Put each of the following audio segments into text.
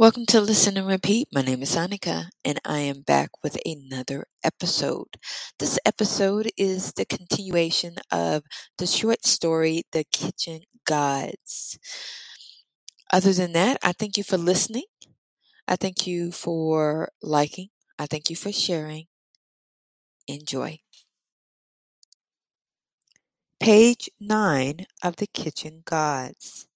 Welcome to Listen and Repeat. My name is Annika, and I am back with another episode. This episode is the continuation of the short story, The Kitchen Gods. Other than that, I thank you for listening. I thank you for liking. I thank you for sharing. Enjoy. Page 9 of The Kitchen Gods.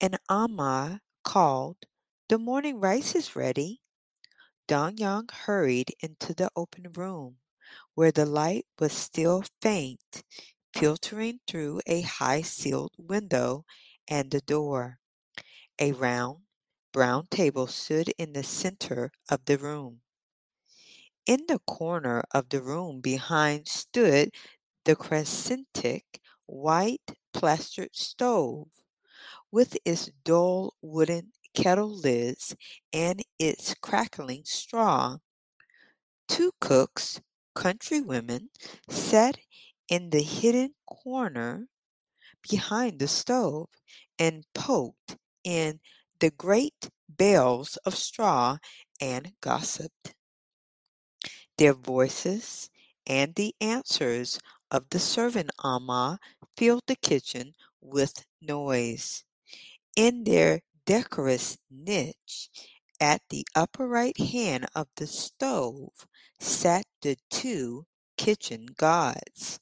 An Amah called the morning rice is ready. Dong Yang hurried into the open room, where the light was still faint, filtering through a high-ceiled window and the door. A round, brown table stood in the center of the room. In the corner of the room behind stood the crescentic, white plastered stove, with its dull wooden kettle lids and its crackling straw. Two cooks, countrywomen, sat in the hidden corner behind the stove and poked in the great bales of straw and gossiped. Their voices and the answers of the servant Amah filled the kitchen with noise. In their decorous niche at the upper right hand of the stove sat the two kitchen gods,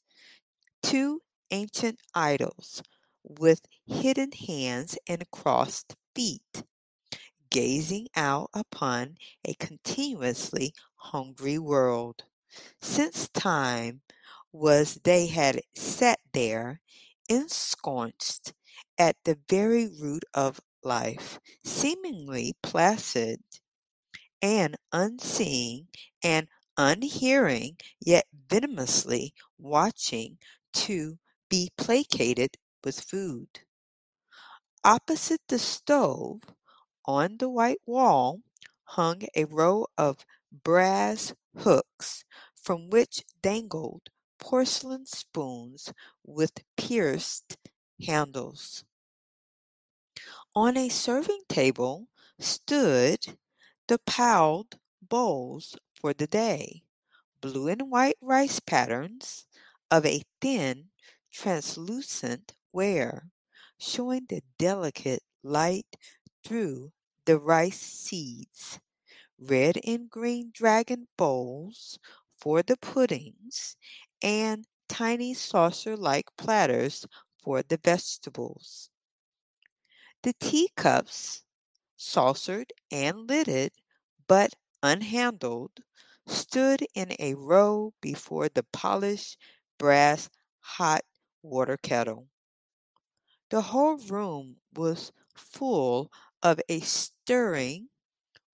two ancient idols with hidden hands and crossed feet, gazing out upon a continuously hungry world. Since time was they had sat there, ensconced at the very root of life, seemingly placid and unseeing and unhearing, yet venomously watching to be placated with food. Opposite the stove, on the white wall, hung a row of brass hooks from which dangled porcelain spoons with pierced handles. On a serving table stood the piled bowls for the day, blue and white rice patterns of a thin, translucent ware, showing the delicate light through the rice seeds, red and green dragon bowls for the puddings, and tiny saucer-like platters for the vegetables. The teacups, saucered and lidded, but unhandled, stood in a row before the polished brass hot water kettle. The whole room was full of a stirring,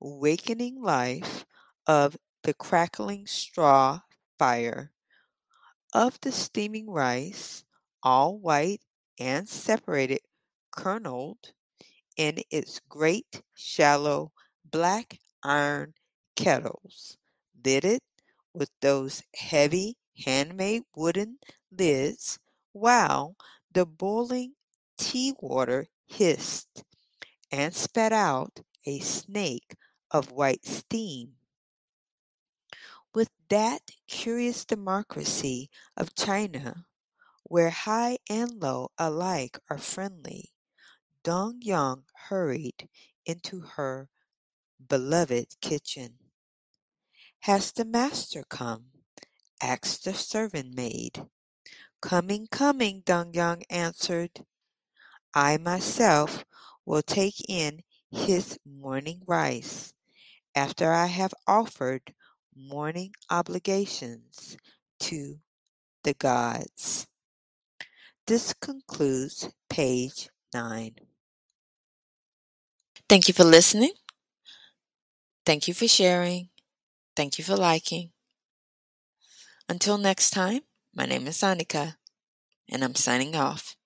wakening life of the crackling straw fire, of the steaming rice, all white and separated kernelled in its great shallow black iron kettles, lidded with those heavy handmade wooden lids, while the boiling tea-water hissed and spat out a snake of white steam. With that curious democracy of China, where high and low alike are friendly, Dong Yang hurried into her beloved kitchen. "Has the master come?" asked the servant maid. "Coming, coming," Dong Yang answered. "I myself will take in his morning rice, after I have offered morning obligations to the gods." This concludes page 9. Thank you for listening. Thank you for sharing. Thank you for liking. Until next time, my name is Annika, and I'm signing off.